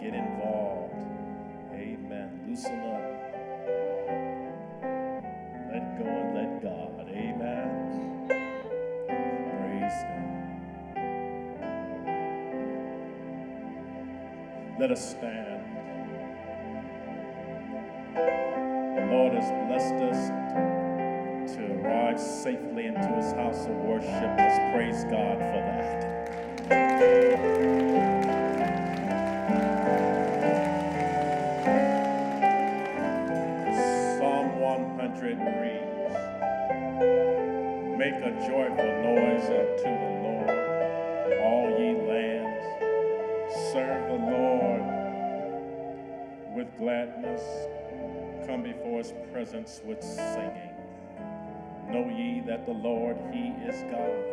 get involved. Amen. Loosen up. Let go and let God. Amen. Praise God. Let us stand. The Lord has blessed us to arrive safely into his house of worship. Let's praise God for that. Make a joyful noise unto the Lord, all ye lands. Serve the Lord with gladness. Come before his presence with singing. Know ye that the Lord, he is God.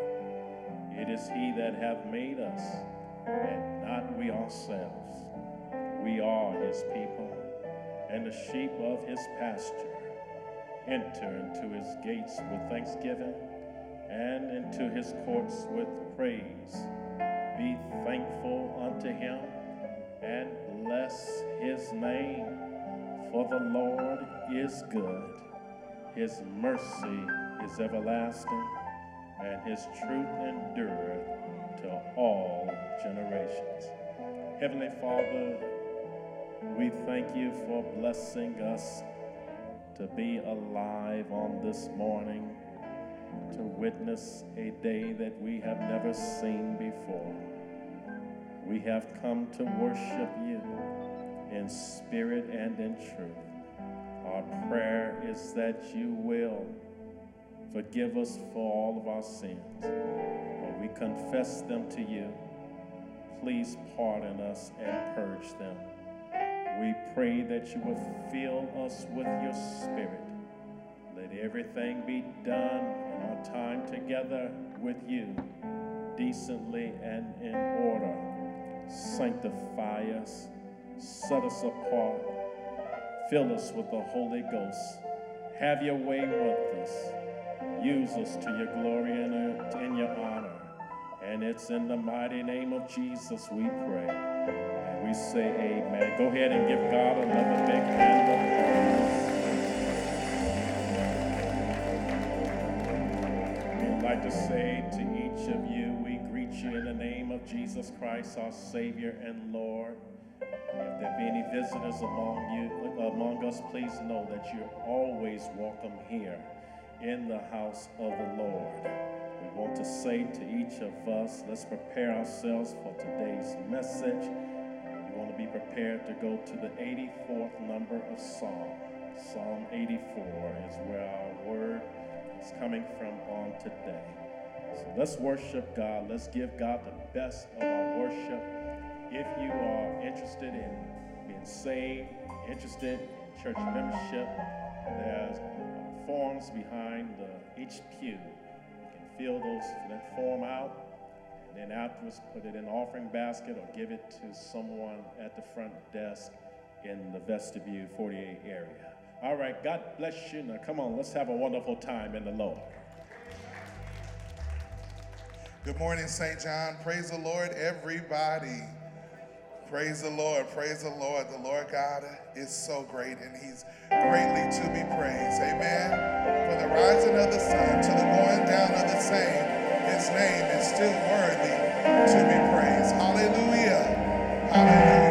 It is he that hath made us, and not we ourselves. We are his people and the sheep of his pasture. Enter into his gates with thanksgiving and into his courts with praise. Be thankful unto him and bless his name, for the Lord is good. His mercy is everlasting, and his truth endureth to all generations. Heavenly Father, we thank you for blessing us to be alive on this morning, to witness a day that we have never seen before. We have come to worship you in spirit and in truth. Our prayer is that you will forgive us for all of our sins. When we confess them to you, please pardon us and purge them. We pray that you will fill us with your spirit. Let everything be done in our time together with you, decently and in order. Sanctify us, set us apart, fill us with the Holy Ghost. Have your way with us. Use us to your glory and uh, in your honor. And it's in the mighty name of Jesus we pray. And we say amen. Go ahead and give God another big hand of praise. To say to each of you, we greet you in the name of Jesus Christ, our Savior and Lord. If there be any visitors among you, among us, please know that you're always welcome here in the house of the Lord. We want to say to each of us, let's prepare ourselves for today's message. We want to be prepared to go to the 84th number of Psalm. Psalm 84 is where our word is coming from on today. So let's worship God. Let's give God the best of our worship. If you are interested in being saved, interested in church membership, there's forms behind the, each pew. You can fill those that form out, and then afterwards put it in offering basket or give it to someone at the front desk in the vestibule 48 area. All right, God bless you. Now come on, let's have a wonderful time in the Lord. Good morning, St. John. Praise the Lord, everybody. Praise the Lord. Praise the Lord. The Lord God is so great and he's greatly to be praised. Amen. From the rising of the sun to the going down of the same, his name is still worthy to be praised. Hallelujah. Hallelujah.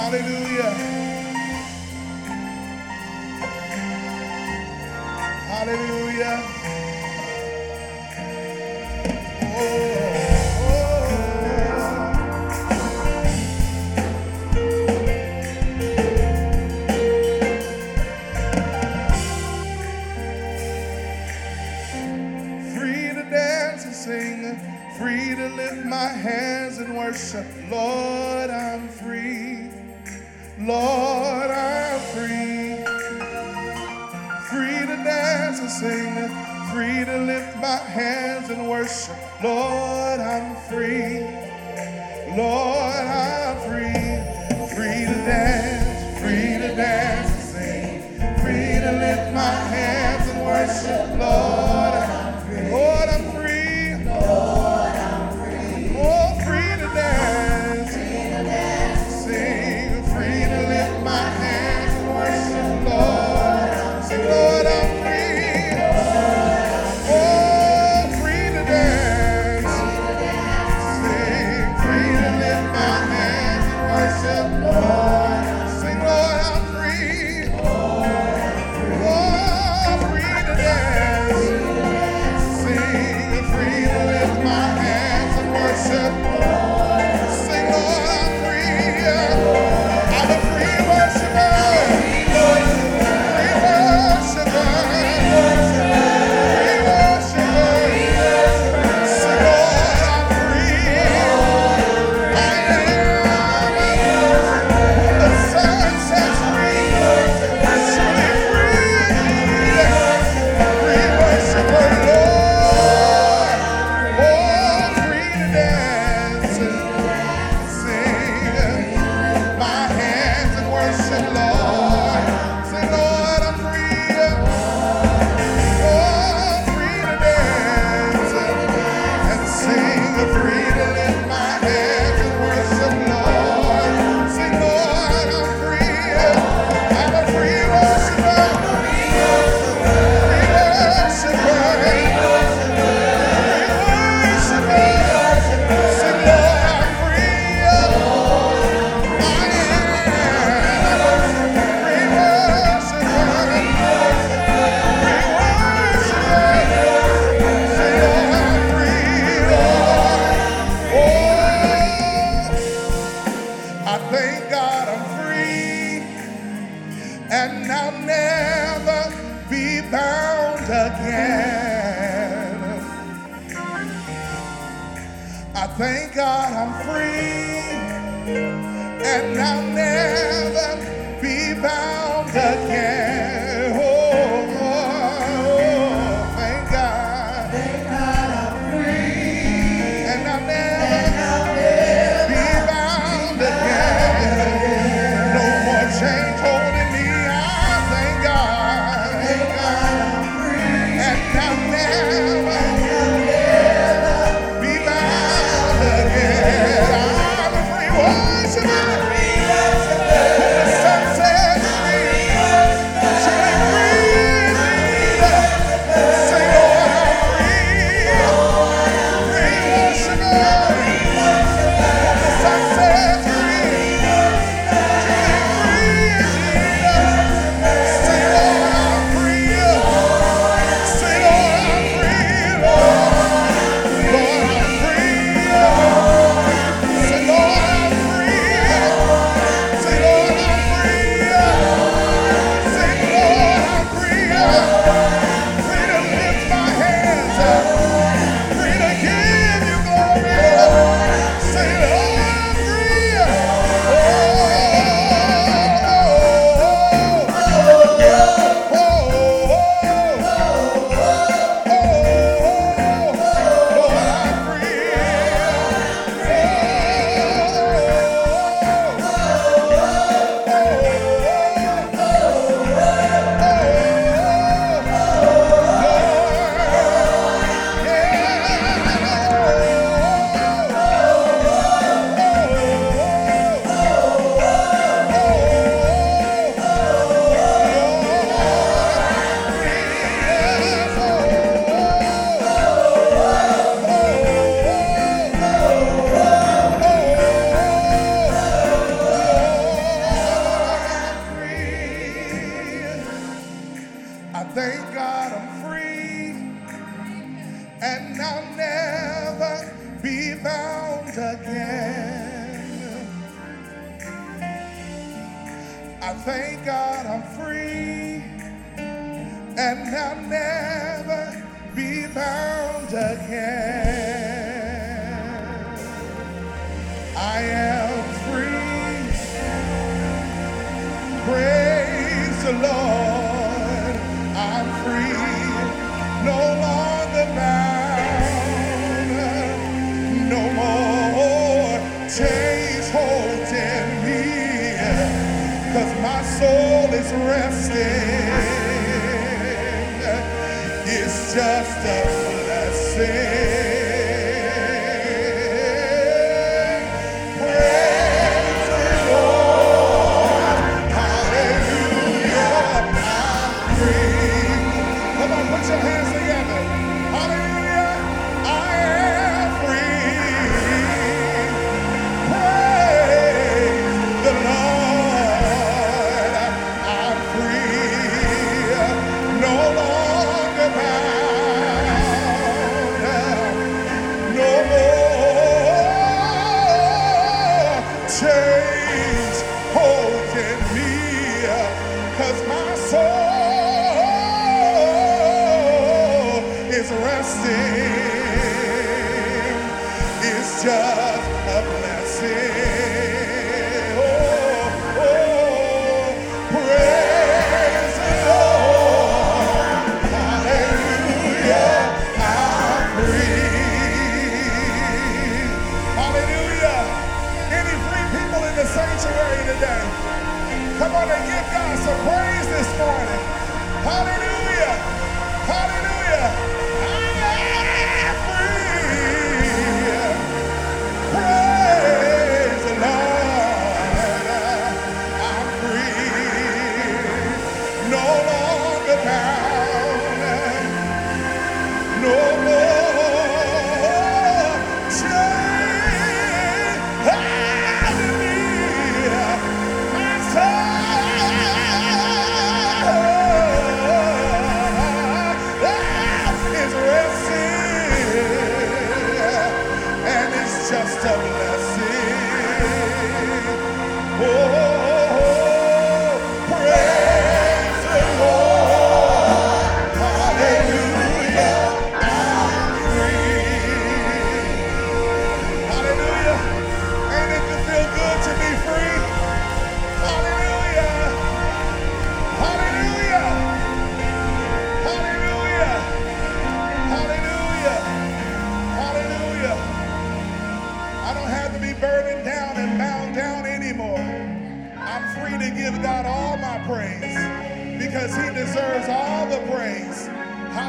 Hallelujah. Hallelujah. Free to dance and sing, free to lift my hands in worship. Lord, I'm Lord, I'm free. Free to dance and sing, free to lift my hands and worship. Lord, I'm free. Lord,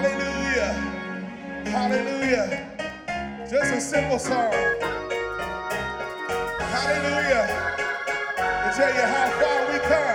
Hallelujah. Hallelujah. Just a simple song. Hallelujah. To tell you how far we come.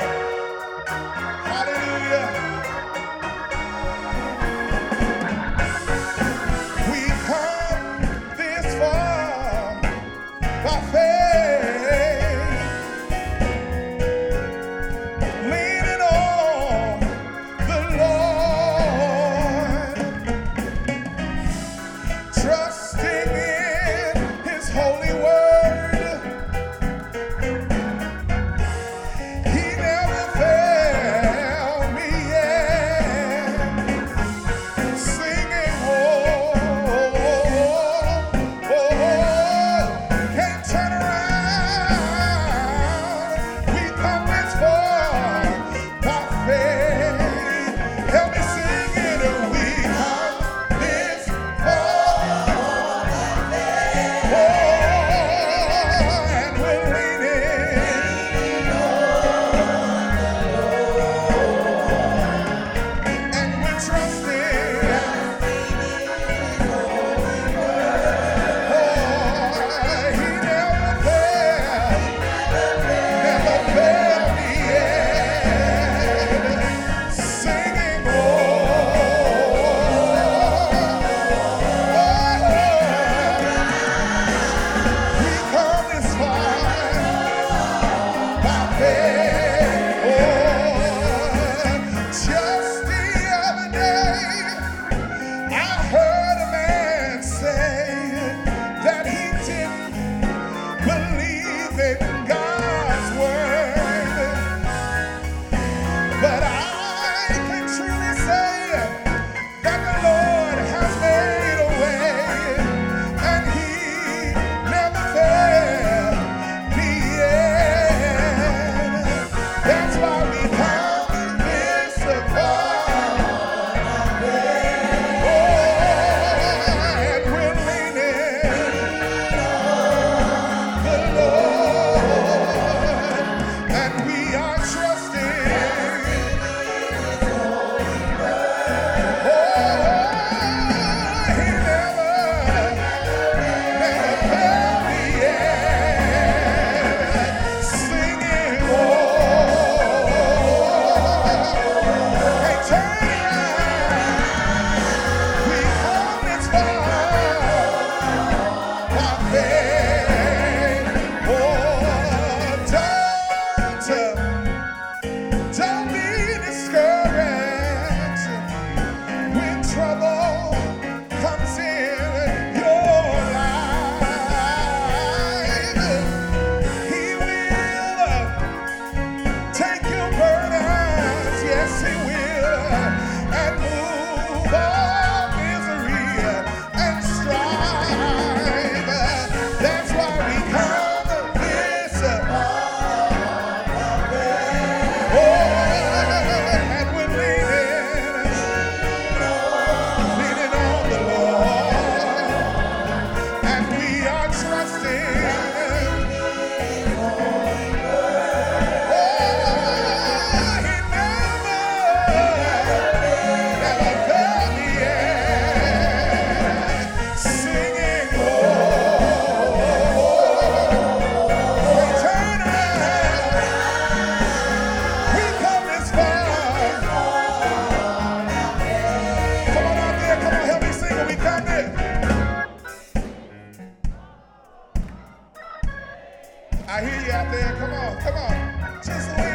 Come on, come on. Just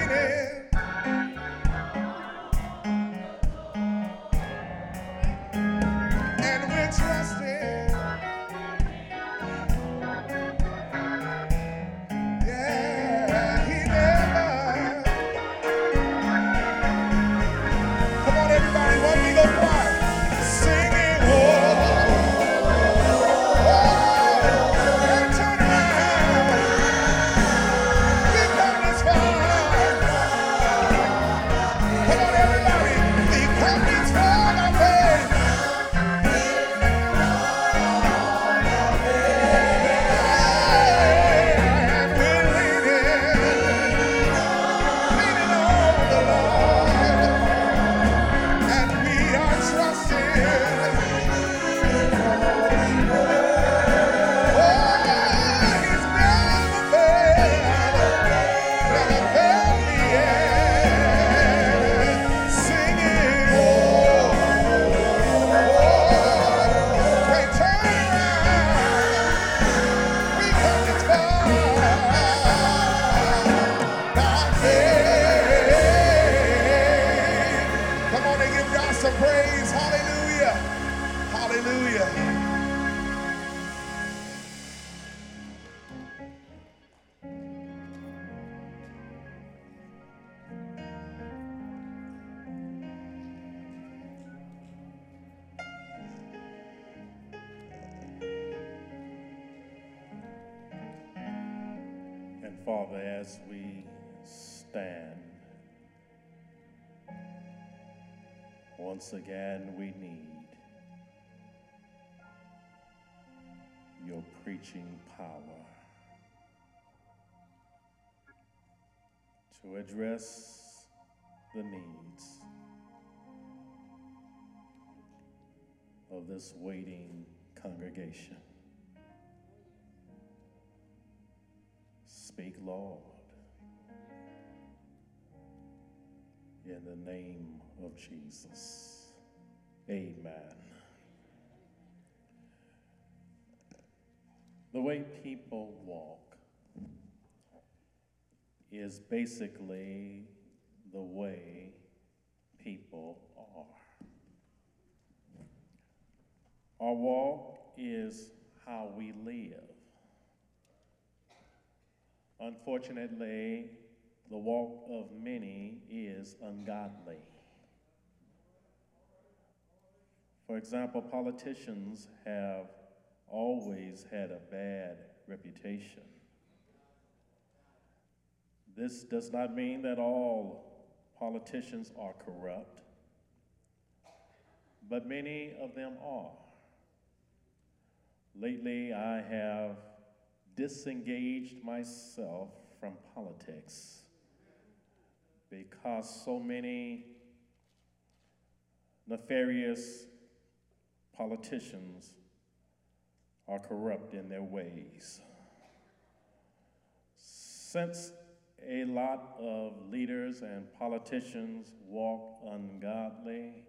again we need your preaching power to address the needs of this waiting congregation. Speak, Lord, in the name of Jesus. Amen. The way people walk is basically the way people are. Our walk is how we live. Unfortunately, the walk of many is ungodly. For example, politicians have always had a bad reputation. This does not mean that all politicians are corrupt, but many of them are. Lately, I have disengaged myself from politics because so many nefarious politicians are corrupt in their ways. Since a lot of leaders and politicians walk ungodly,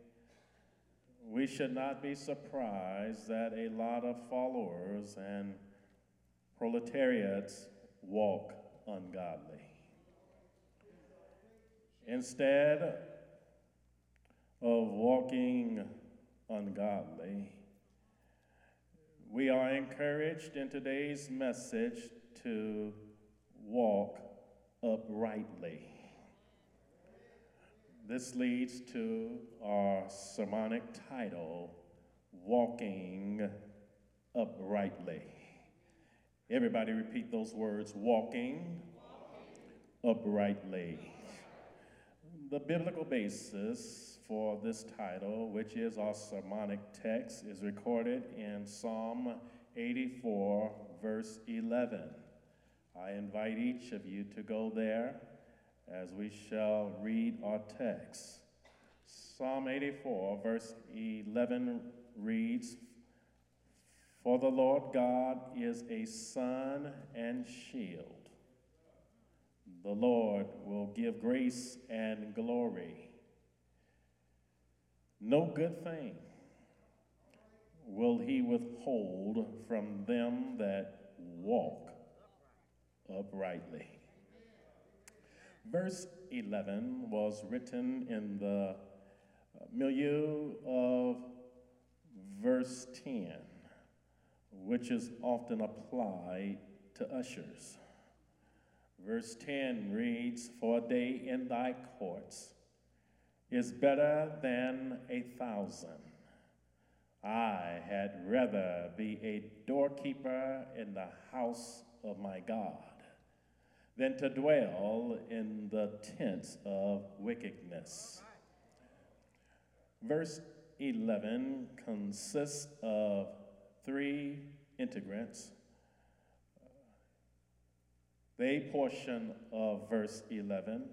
we should not be surprised that a lot of followers and proletariats walk ungodly. Instead of walking ungodly, we are encouraged in today's message to walk uprightly. This leads to our sermonic title, Walking Uprightly. Everybody repeat those words walking, uprightly. The biblical basis for this title, which is our sermonic text, is recorded in Psalm 84, verse 11. I invite each of you to go there as we shall read our text. Psalm 84, verse 11 reads, for the Lord God is a sun and shield. The Lord will give grace and glory. No good thing will he withhold from them that walk uprightly. Verse 11 was written in the milieu of verse 10 which is often applied to ushers. Verse 10 reads, For a day in thy courts is better than a thousand. I had rather be a doorkeeper in the house of my God than to dwell in the tents of wickedness. Verse 11 consists of three integrants. The portion of verse 11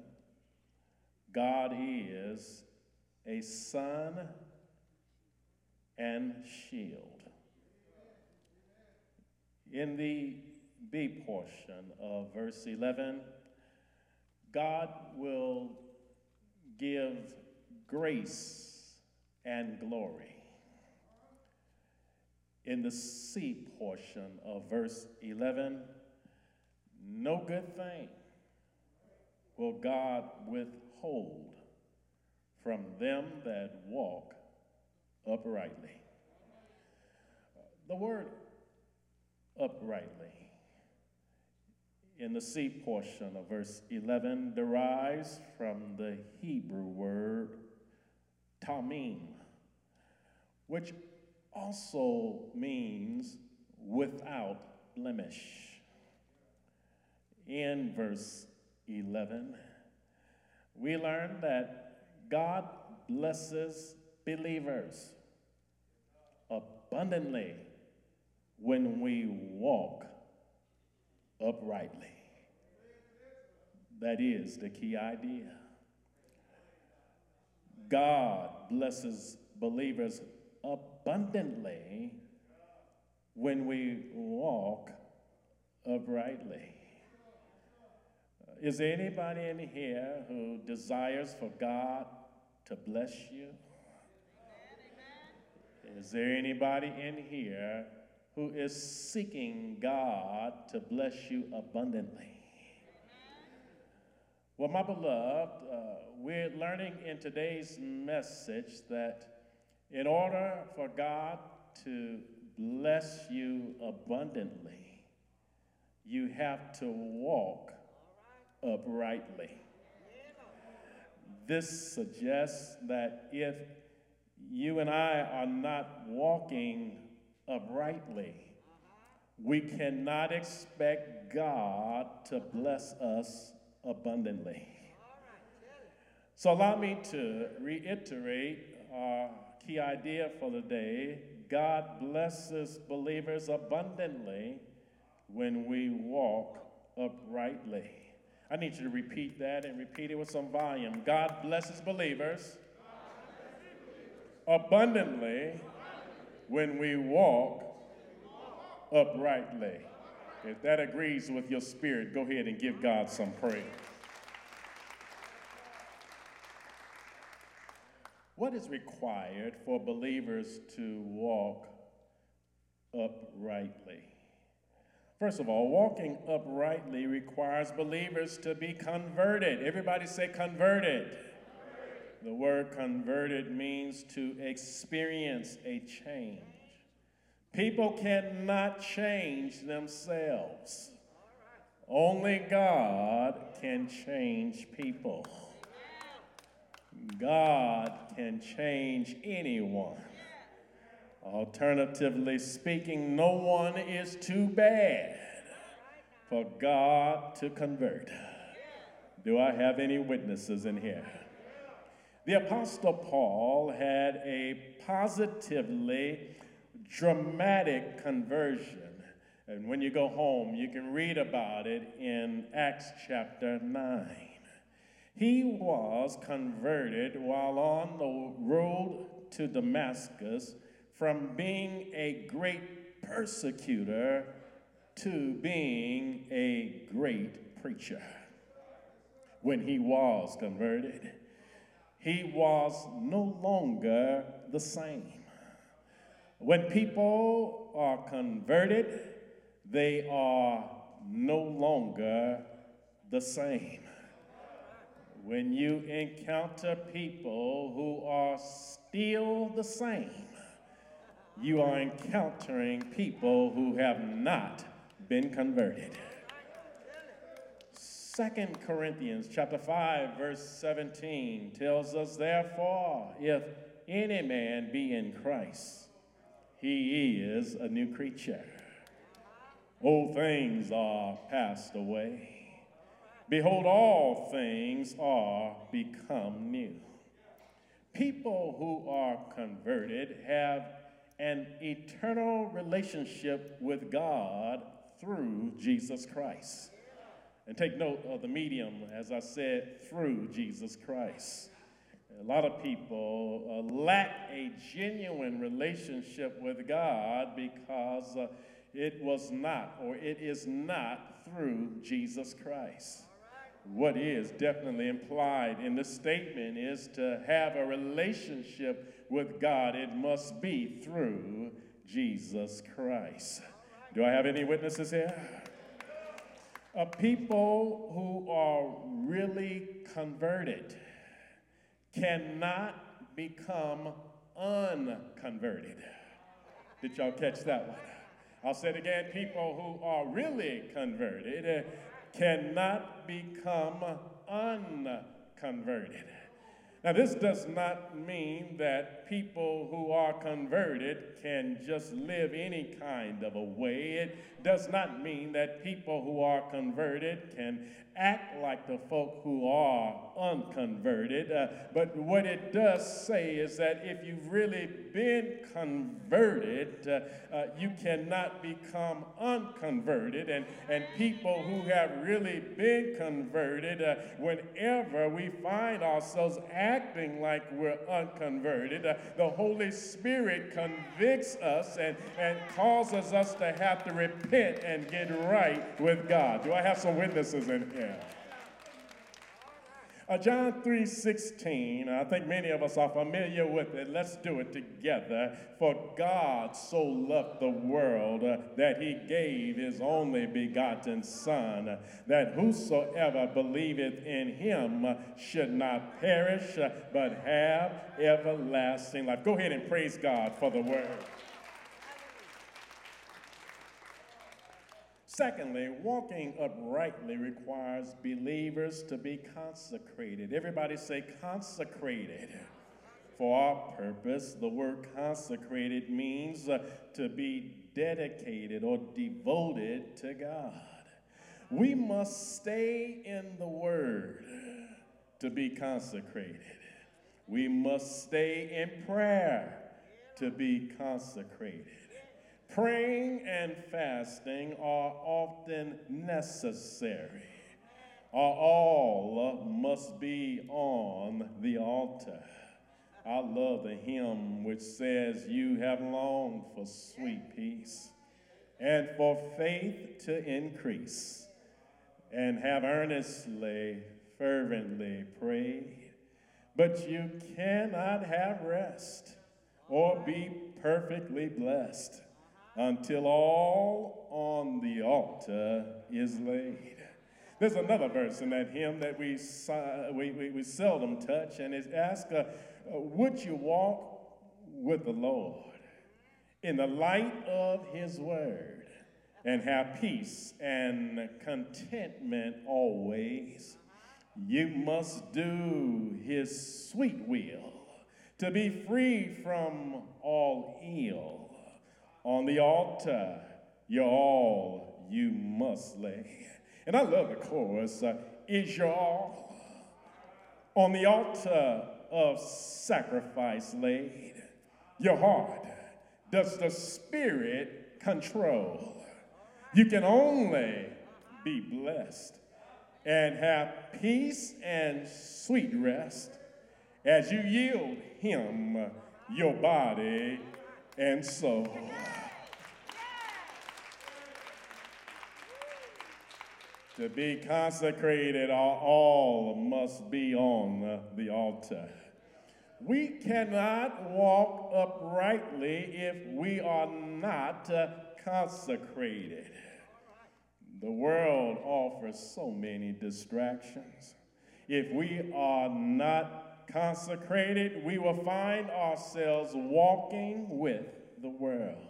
God is a sun and shield. In the B portion of verse 11, God will give grace and glory in the C portion of verse 11, no good thing will God withhold from them that walk uprightly. The word uprightly in the C portion of verse 11 derives from the Hebrew word tamim, which also means without blemish. In verse 11, we learn that God blesses believers abundantly when we walk uprightly. That is the key idea. God blesses believers abundantly when we walk uprightly. Is there anybody in here who desires for God to bless you? Is there anybody in here who is seeking God to bless you abundantly? Well, my beloved, uh, we're learning in today's message that in order for God to bless you abundantly, you have to walk uprightly. This suggests that if you and I are not walking uprightly, we cannot expect God to bless us abundantly. So, allow me to reiterate our key idea for the day God blesses believers abundantly when we walk uprightly. I need you to repeat that and repeat it with some volume. God blesses believers abundantly when we walk uprightly. If that agrees with your spirit, go ahead and give God some praise. What is required for believers to walk uprightly? First of all, walking uprightly requires believers to be converted. Everybody say converted. The word converted means to experience a change. People cannot change themselves. Only God can change people. God can change anyone. Alternatively speaking, no one is too bad for God to convert. Do I have any witnesses in here? The Apostle Paul had a positively dramatic conversion. And when you go home, you can read about it in Acts chapter 9. He was converted while on the road to Damascus from being a great persecutor to being a great preacher. When he was converted, he was no longer the same. When people are converted, they are no longer the same. When you encounter people who are still the same, you are encountering people who have not been converted. Second Corinthians chapter 5 verse 17 tells us therefore if any man be in Christ he is a new creature. Old things are passed away. Behold, all things are become new. People who are converted have an eternal relationship with God through Jesus Christ. And take note of the medium, as I said, through Jesus Christ. A lot of people uh, lack a genuine relationship with God because uh, it was not or it is not through Jesus Christ. What is definitely implied in the statement is to have a relationship with God, it must be through Jesus Christ. Do I have any witnesses here? Uh, people who are really converted cannot become unconverted. Did y'all catch that one? I'll say it again people who are really converted cannot become unconverted. Now, this does not mean that people who are converted can just live any kind of a way. It does not mean that people who are converted can act like the folk who are unconverted. Uh, but what it does say is that if you've really been converted, uh, uh, you cannot become unconverted. And, and people who have really been converted, uh, whenever we find ourselves acting like we're unconverted, uh, the Holy Spirit convicts us and, and causes us to have to repent and get right with God. Do I have some witnesses in here? Uh, John 3:16, I think many of us are familiar with it. Let's do it together. For God so loved the world uh, that he gave his only begotten Son, that whosoever believeth in him should not perish, uh, but have everlasting life. Go ahead and praise God for the word. Secondly, walking uprightly requires believers to be consecrated. Everybody say consecrated. For our purpose, the word consecrated means uh, to be dedicated or devoted to God. We must stay in the Word to be consecrated. We must stay in prayer to be consecrated. Praying and fasting are often necessary, or all must be on the altar. I love the hymn which says, You have longed for sweet peace and for faith to increase, and have earnestly, fervently prayed. But you cannot have rest or be perfectly blessed until all on the altar is laid. There's another verse in that hymn that we, we, we, we seldom touch, and it asks, uh, Would you walk with the Lord in the light of his word and have peace and contentment always? You must do his sweet will to be free from all ill on the altar, you're all you must lay. And I love the chorus uh, Is your all on the altar of sacrifice laid? Your heart does the Spirit control. You can only be blessed and have peace and sweet rest as you yield Him your body and soul. To be consecrated, all must be on the altar. We cannot walk uprightly if we are not uh, consecrated. The world offers so many distractions. If we are not consecrated, we will find ourselves walking with the world.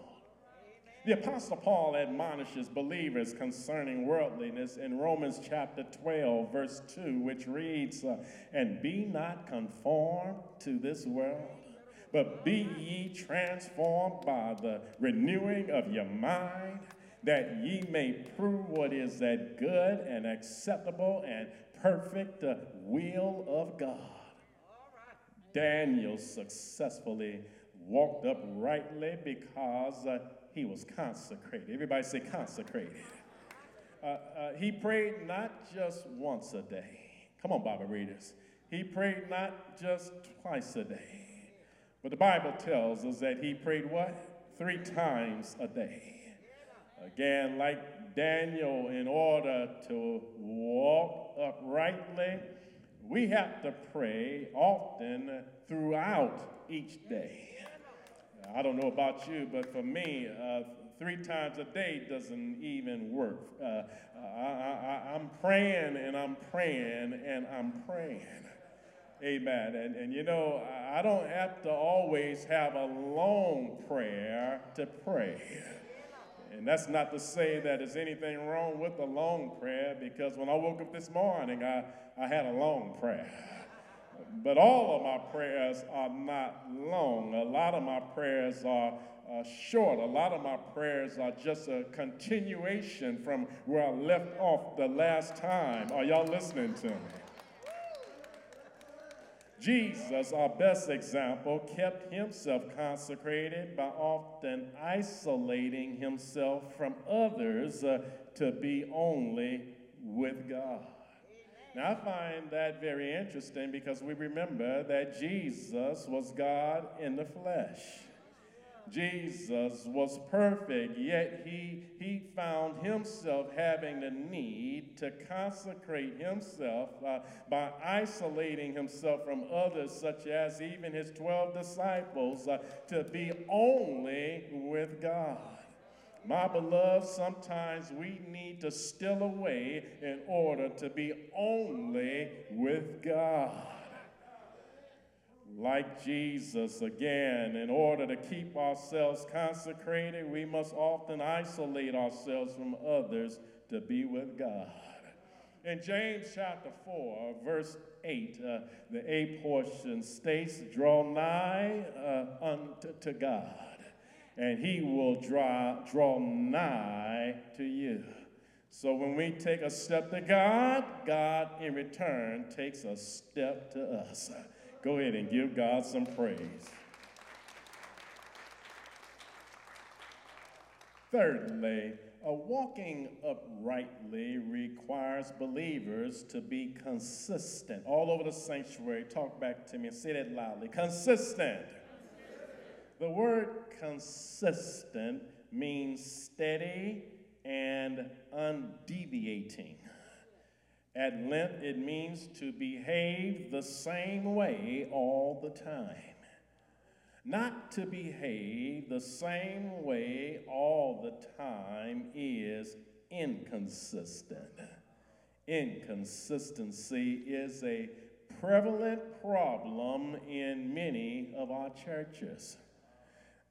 The Apostle Paul admonishes believers concerning worldliness in Romans chapter 12, verse 2, which reads, uh, And be not conformed to this world, but be ye transformed by the renewing of your mind, that ye may prove what is that good and acceptable and perfect uh, will of God. Daniel successfully walked uprightly because uh, he was consecrated. Everybody say consecrated. Uh, uh, he prayed not just once a day. Come on, Bible readers. He prayed not just twice a day. But the Bible tells us that he prayed what? Three times a day. Again, like Daniel, in order to walk uprightly, we have to pray often throughout each day. I don't know about you, but for me, uh, three times a day doesn't even work. Uh, I, am praying and I'm praying and I'm praying. Amen. And, and you know, I don't have to always have a long prayer to pray. And that's not to say that there's anything wrong with a long prayer, because when I woke up this morning, I, I had a long prayer. But all of my prayers are not long. A lot of my prayers are uh, short. A lot of my prayers are just a continuation from where I left off the last time. Are y'all listening to me? Jesus, our best example, kept himself consecrated by often isolating himself from others uh, to be only with God. Now, I find that very interesting because we remember that Jesus was God in the flesh. Jesus was perfect, yet he, he found himself having the need to consecrate himself uh, by isolating himself from others, such as even his 12 disciples, uh, to be only with God. My beloved, sometimes we need to still away in order to be only with God like Jesus again. In order to keep ourselves consecrated, we must often isolate ourselves from others to be with God. In James chapter 4, verse 8, uh, the A portion states, Draw nigh uh, unto to God, and he will draw, draw nigh to you. So when we take a step to God, God in return takes a step to us. Go ahead and give God some praise. Thirdly, a walking uprightly requires believers to be consistent. All over the sanctuary, talk back to me and say that loudly. Consistent. The word consistent means steady and undeviating. At length, it means to behave the same way all the time. Not to behave the same way all the time is inconsistent. Inconsistency is a prevalent problem in many of our churches.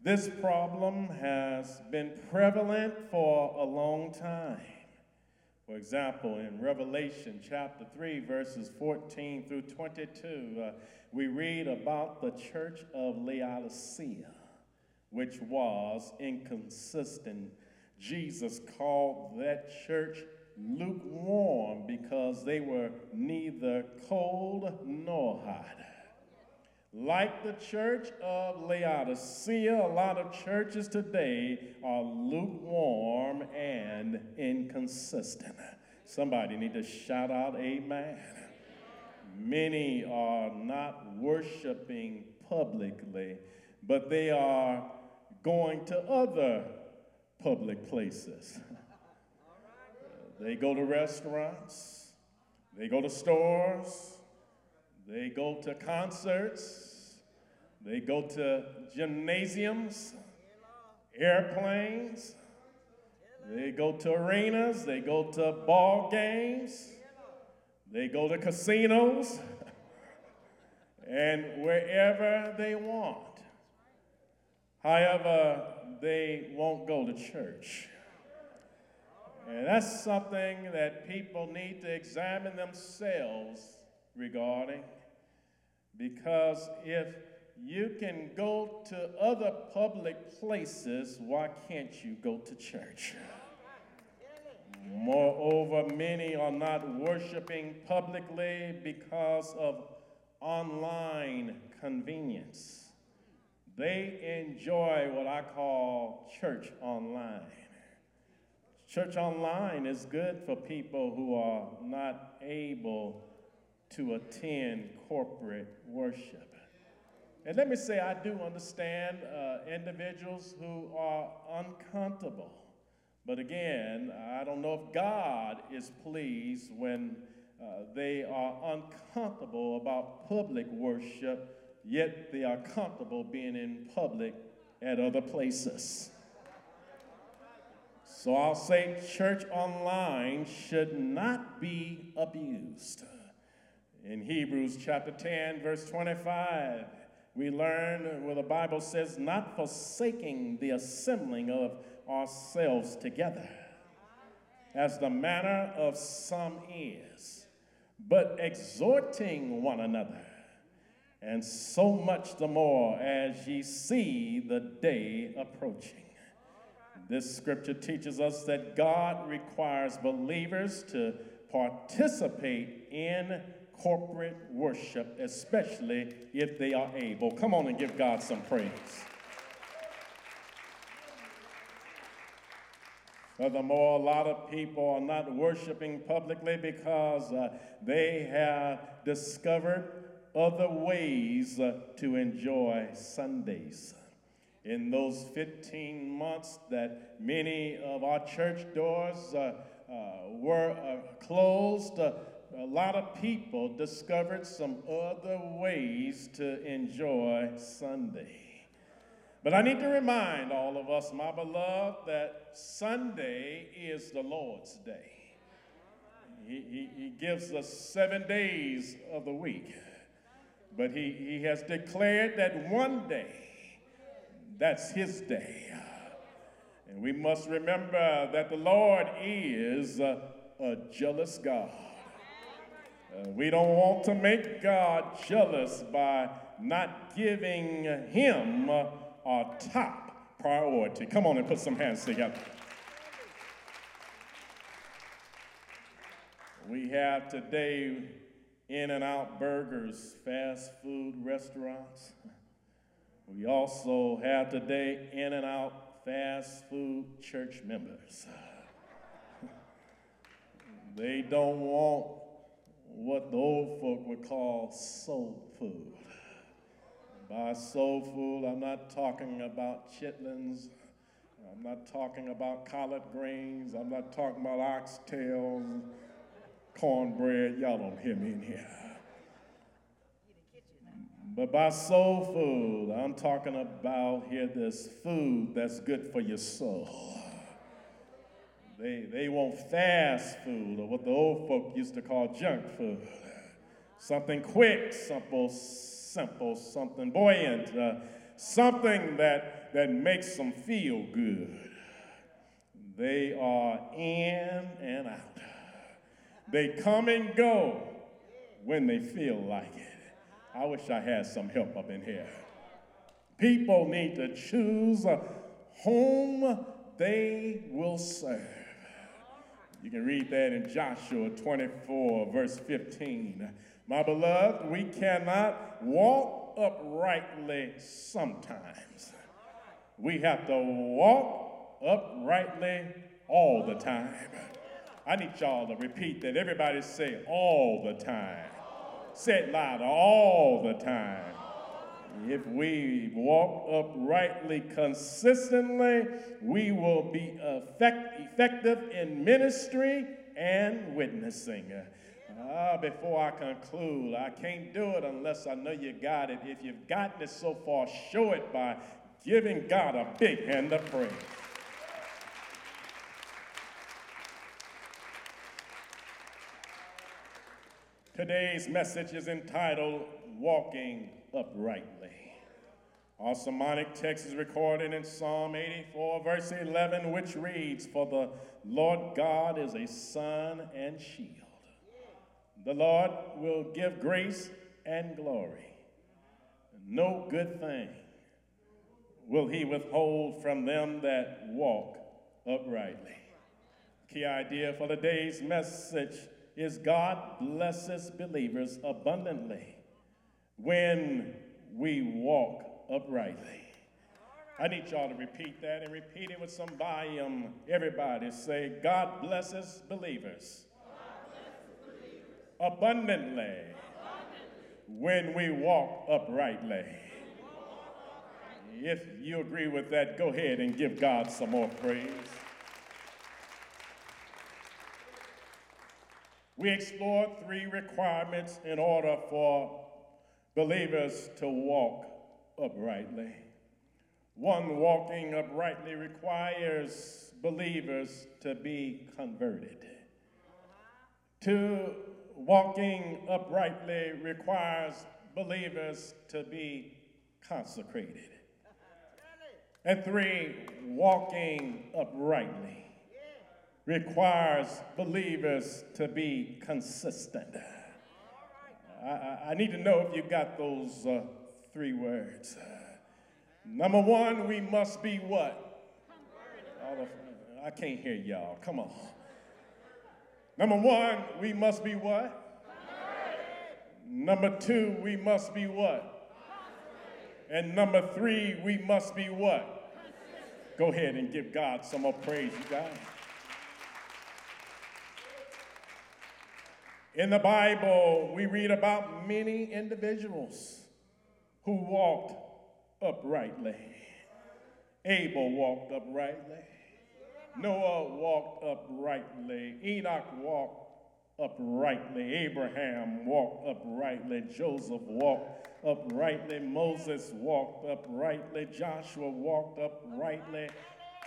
This problem has been prevalent for a long time. For example, in Revelation chapter 3, verses 14 through 22, uh, we read about the church of Laodicea, which was inconsistent. Jesus called that church lukewarm because they were neither cold nor hot. Like the church of Laodicea, a lot of churches today are lukewarm and inconsistent. Somebody need to shout out amen. Many are not worshiping publicly, but they are going to other public places. they go to restaurants, they go to stores, they go to concerts, they go to gymnasiums, airplanes, they go to arenas, they go to ball games, they go to casinos, and wherever they want. However, they won't go to church. And that's something that people need to examine themselves regarding. Because if you can go to other public places, why can't you go to church? Moreover, many are not worshiping publicly because of online convenience. They enjoy what I call church online. Church online is good for people who are not able to attend corporate worship. And let me say, I do understand uh, individuals who are uncomfortable. But again, I don't know if God is pleased when uh, they are uncomfortable about public worship, yet they are comfortable being in public at other places. So I'll say church online should not be abused. In Hebrews chapter 10, verse 25, we learn where the Bible says, not forsaking the assembling of ourselves together, as the manner of some is, but exhorting one another, and so much the more as ye see the day approaching. This scripture teaches us that God requires believers to participate in corporate worship, especially if they are able. Come on and give God some praise. Furthermore, a lot of people are not worshiping publicly because uh, they have discovered other ways uh, to enjoy Sundays. In those 15 months that many of our church doors uh, uh were uh, closed, uh, a lot of people discovered some other ways to enjoy Sunday. But I need to remind all of us, my beloved, that Sunday is the Lord's day. He, he, he gives us seven days of the week, but he, he has declared that one day, that's his day. And we must remember that the Lord is a, a jealous God. We don't want to make God jealous by not giving him our top priority. Come on and put some hands together. We have today In and Out burgers, fast food restaurants. We also have today In and Out fast food church members. they don't want what the old folk would call soul food. By soul food, I'm not talking about chitlins. I'm not talking about collard greens. I'm not talking about oxtails, cornbread. Y'all don't hear me in here. But by soul food, I'm talking about here this food that's good for your soul. They, they want fast food, or what the old folk used to call junk food. Something quick, simple, simple, something buoyant, uh, something that, that makes them feel good. They are in and out. They come and go when they feel like it. I wish I had some help up in here. People need to choose whom they will serve. You can read that in Joshua 24, verse 15. My beloved, we cannot walk uprightly sometimes. We have to walk uprightly all the time. I need y'all to repeat that. Everybody say all the time. Say it louder, all the time. If we walk uprightly consistently, we will be effect- effective in ministry and witnessing. Uh, before I conclude, I can't do it unless I know you got it. If you've gotten it so far, show it by giving God a big hand of praise. Today's message is entitled Walking Uprightly. Our sermonic text is recorded in Psalm 84, verse 11, which reads, For the Lord God is a sun and shield. The Lord will give grace and glory. No good thing will he withhold from them that walk uprightly. Key idea for the day's message is God blesses believers abundantly when we walk uprightly. I need y'all to repeat that and repeat it with some volume. Everybody say, God blesses believers, God blesses believers. Abundantly, abundantly when we walk uprightly. If you agree with that, go ahead and give God some more praise. We explored three requirements in order for believers to walk uprightly. One walking uprightly requires believers to be converted. Two, walking uprightly requires believers to be consecrated. And three, walking uprightly requires believers to be consistent. I, I, need to know if you got those uh, three words. Number one, we must be what? I can't hear y'all. Come on. Number one, we must be what? Number two, we must be what? And number three, we must be what? Go ahead and give God some more praise, you guys. In the Bible, we read about many individuals who walked uprightly. Abel walked uprightly. Noah walked uprightly. Enoch walked uprightly. Abraham walked uprightly. Joseph walked uprightly. Moses walked uprightly. Joshua walked uprightly.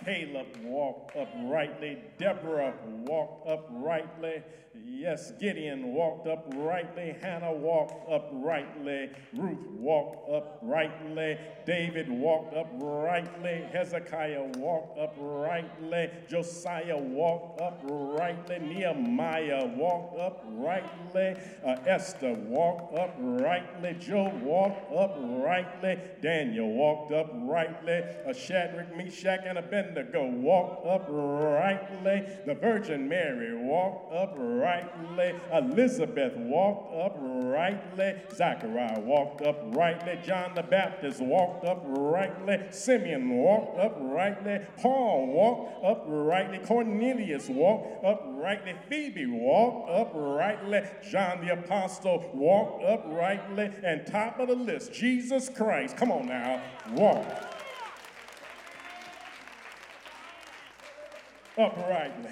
Caleb walked uprightly. Deborah walked uprightly. Yes, Gideon walked uprightly. Hannah walked uprightly. Ruth walked uprightly. David walked uprightly. Hezekiah walked uprightly. Josiah walked uprightly. Nehemiah walked uprightly. Uh, Esther walked uprightly. Job walked uprightly. Daniel walked uprightly. Uh, Shadrach, Meshach, and Abednego walked uprightly. The Virgin Mary walked uprightly. Elizabeth walked uprightly. Zachariah walked uprightly. John the Baptist walked uprightly. Simeon walked uprightly. Paul walked uprightly. Cornelius walked uprightly. Phoebe walked uprightly. John the Apostle walked uprightly. And top of the list, Jesus Christ, come on now, walked uprightly.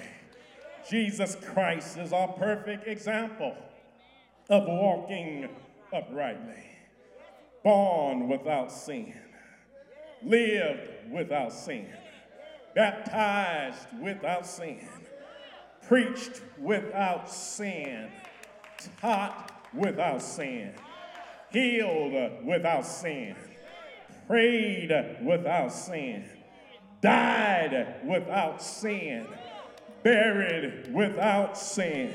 Jesus Christ is our perfect example of walking uprightly, born without sin, lived without sin, baptized without sin, preached without sin, taught without sin, healed without sin, prayed without sin, died without sin buried without sin.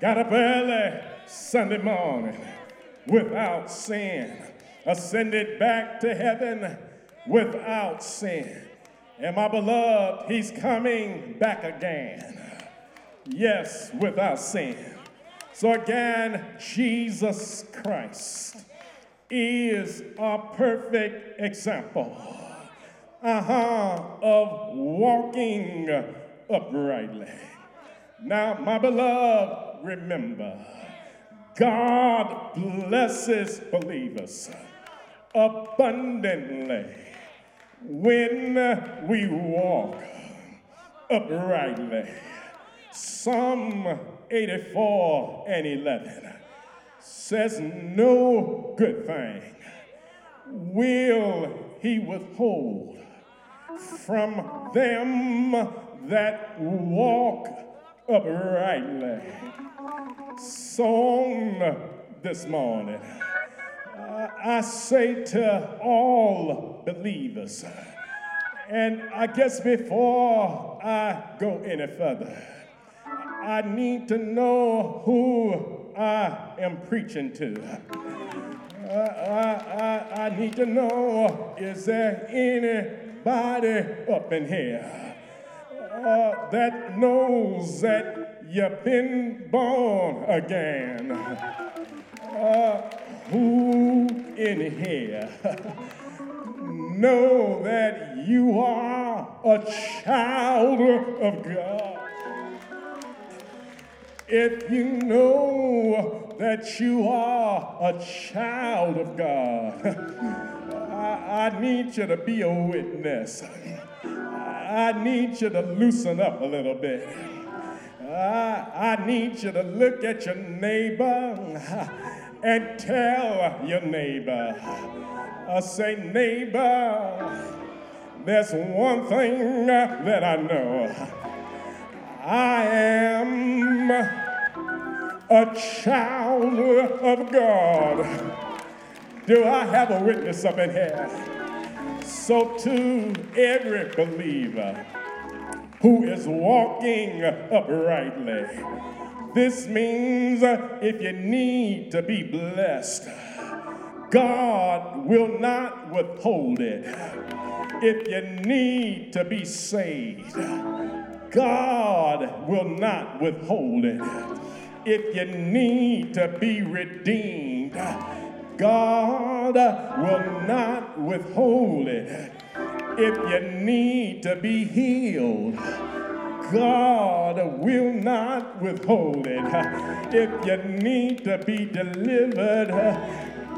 Got up early Sunday morning without sin. Ascended back to heaven without sin. And my beloved, he's coming back again. Yes, without sin. So again, Jesus Christ is a perfect example uh-huh, of walking uprightly. Now, my beloved, remember, God blesses believers abundantly when we walk uprightly. Psalm 84 and 11 says, No good thing will he withhold from them that walk uprightly. Song this morning. Uh, I say to all believers, and I guess before I go any further, I need to know who I am preaching to. Uh, I, I, I need to know is there anybody up in here? uh, that knows that you've been born again. Uh, who in here know that you are a child of God? If you know that you are a child of God, I, I need you to be a witness. I need you to loosen up a little bit. I, I need you to look at your neighbor and tell your neighbor, I say, neighbor, there's one thing that I know. I am a child of God. Do I have a witness up in here? So, to every believer who is walking uprightly, this means if you need to be blessed, God will not withhold it. If you need to be saved, God will not withhold it. If you need to be redeemed, God uh, will not withhold it. If you need to be healed, God will not withhold it. If you need to be delivered,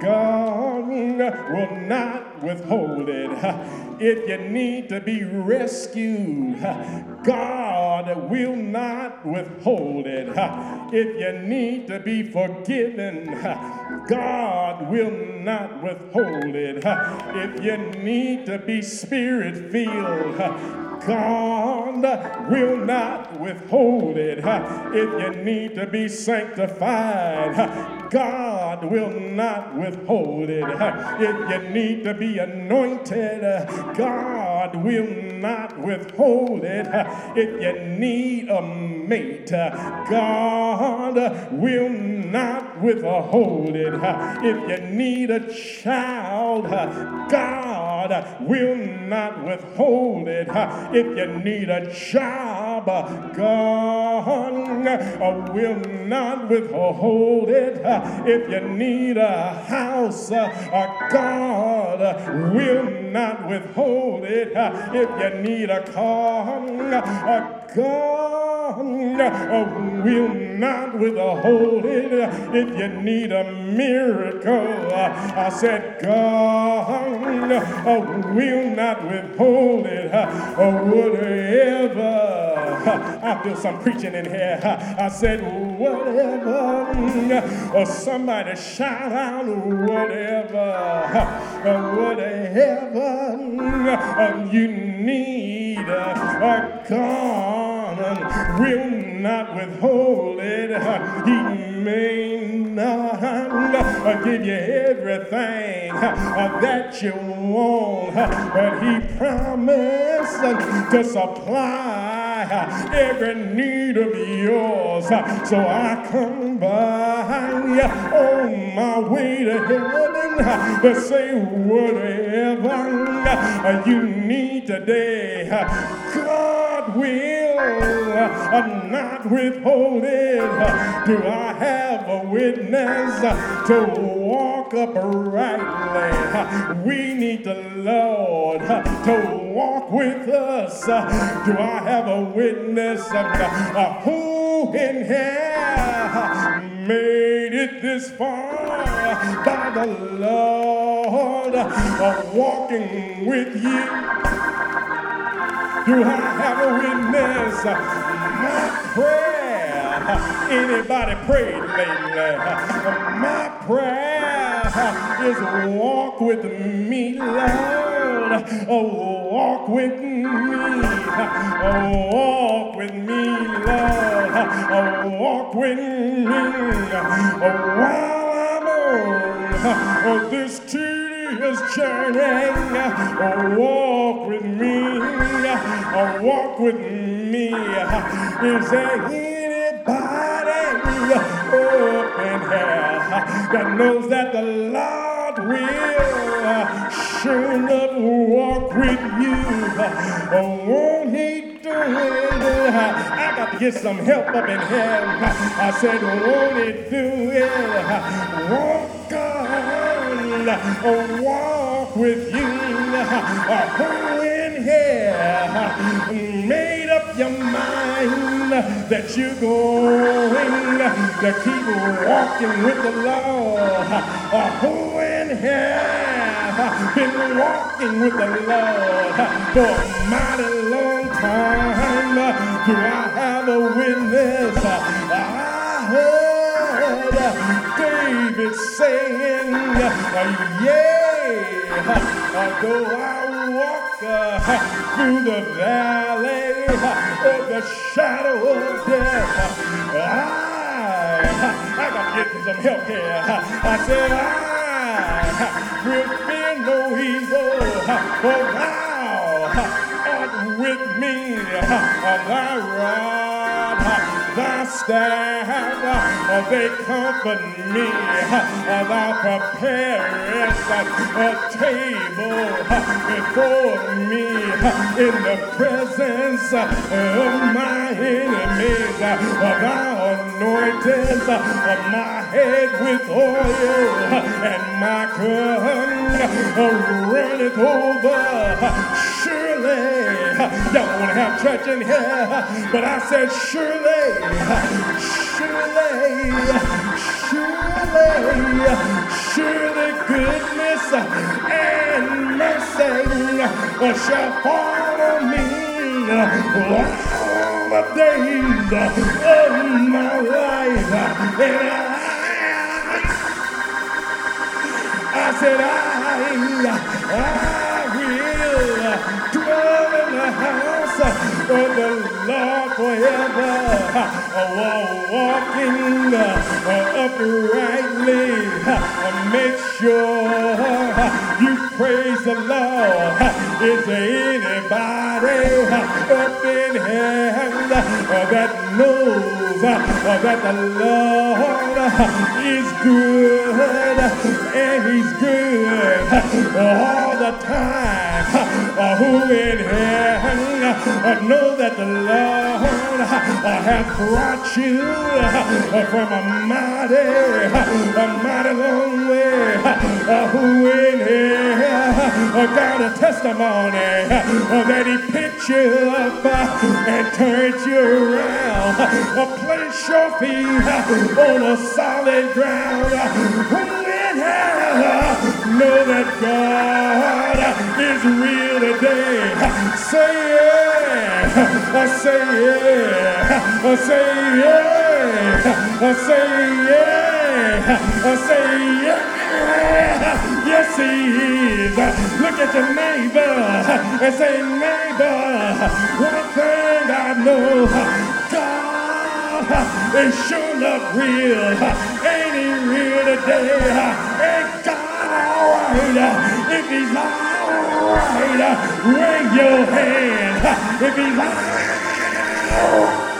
God will not withhold it. If you need to be rescued, God will not withhold it. If you need to be forgiven, God will not withhold it. If you need to be spirit filled, God will not withhold it. If you need to be sanctified, God will not withhold it. If you need to be anointed, God will not withhold it. If you need a mate, God will not withhold it. If you need a child, God will not withhold it. If you need a job, God will not withhold it. If you need a house, God will not withhold it. If you need a car, God will not withhold it. If you need a miracle, I said, God will not withhold it. Whatever. I feel some preaching in here. I said, whatever. Or somebody shout out, whatever. Whatever you need, God will not withhold it. He may not uh, give you everything uh, that you want, uh, but He promised to supply every need of yours. So I come by on my way to heaven to say whatever you need today. God will not withhold it. Do I have a witness to walk uprightly? We need the Lord to walk with us. Do I have a witness of who in here made it this far by the Lord of walking with you? Do I have a witness? My prayer. Anybody prayed lately? My prayer is walk with me, Lord. Oh, walk with me. Oh, walk with me, Lord. Oh, walk with me. Oh, while I'm on oh, this tedious journey, oh, walk with me. Oh, walk with me. Is there anybody up in hell that knows that the Lord will sure enough walk with you? Oh, won't he it? I got to get some help up in hell. I said, won't he do it? Won't God uh, walk with you? Uh, who in here uh, made up your mind that you're going to keep walking with the Lord? Who in here been walking with the Lord for a mighty long time? Do I have a witness? I heard David saying, Yeah, though I walk uh, through the valley of the shadow of death, I I got to get some help here. I said, I will fear no evil, for thou art with me. Thy rod, thy staff, they comfort me. Thou preparest a table uh, before me uh, in the presence uh, of my enemies. Thou anointest my head with oil, and my cup runneth over. Surely, y'all want to have church in here, but I said surely, surely, surely, surely goodness and mercy shall follow me all the days of my life. And I, I said, I, I of the Lord forever, while walking uprightly. Make sure you praise the Lord. Is there anybody up in heaven that knows that the Lord is good and He's good all the time? Uh, who in heaven uh, know that the Lord uh, hath brought you from a mighty, a mighty long way? Who in here got a testimony that He picked you up and turned you around? Place your feet on a solid ground. Who in here know that God is real today? Say yeah. I say yeah. I say yeah. I say yeah. I say yeah. Yes, he is. Look at your neighbor and say, neighbor, one thing I know, God is sure enough real. Ain't he real today? Ain't God all right? If he's not all right, wave your hand. If he's all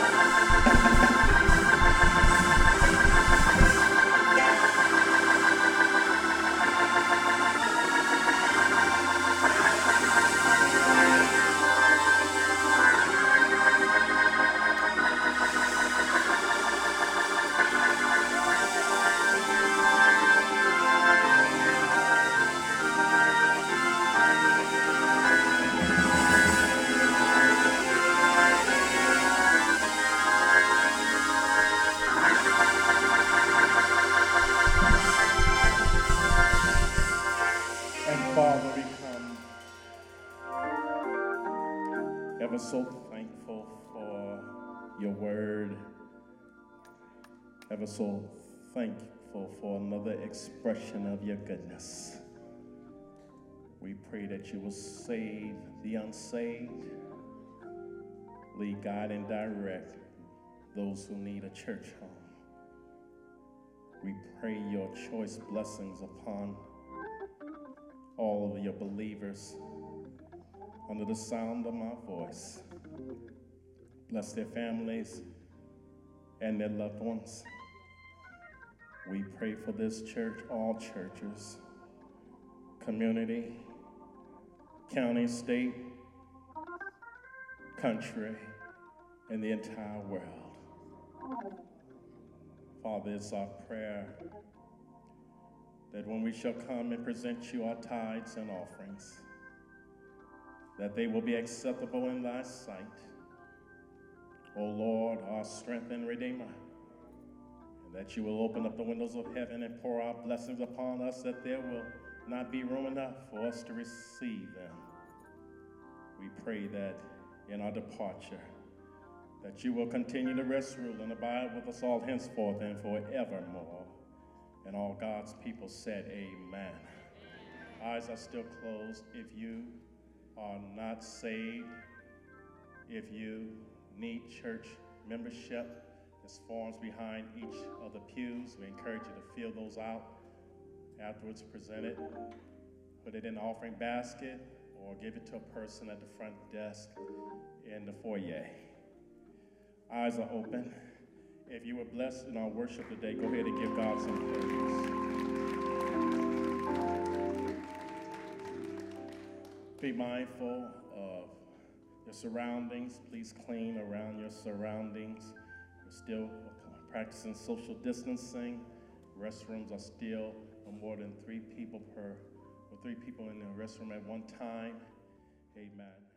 ever so thankful for your word, ever so thankful for another expression of your goodness. We pray that you will save the unsaved, lead, guide, and direct those who need a church home. We pray your choice blessings upon all of your believers under the sound of my voice. Bless their families and their loved ones. We pray for this church, all churches, community, county, state, country, and the entire world. Father, it's our prayer that when we shall come and present you our tithes and offerings, that they will be acceptable in thy sight. O Lord, our strength and redeemer, and that you will open up the windows of heaven and pour out blessings upon us that there will not be room enough for us to receive them. We pray that in our departure, that you will continue to rest, rule, and abide with us all henceforth and forevermore. And all God's people said, Amen. Eyes are still closed. If you are not saved, if you need church membership, There's forms behind each of the pews. We encourage you to fill those out afterwards, present it, put it in the offering basket, or give it to a person at the front desk in the foyer. Eyes are open. If you were blessed in our worship today, go ahead and give God some praise. Be mindful of your surroundings. Please clean around your surroundings. We're still practicing social distancing. Restrooms are still more than three people per, or three people in the restroom at one time. Amen.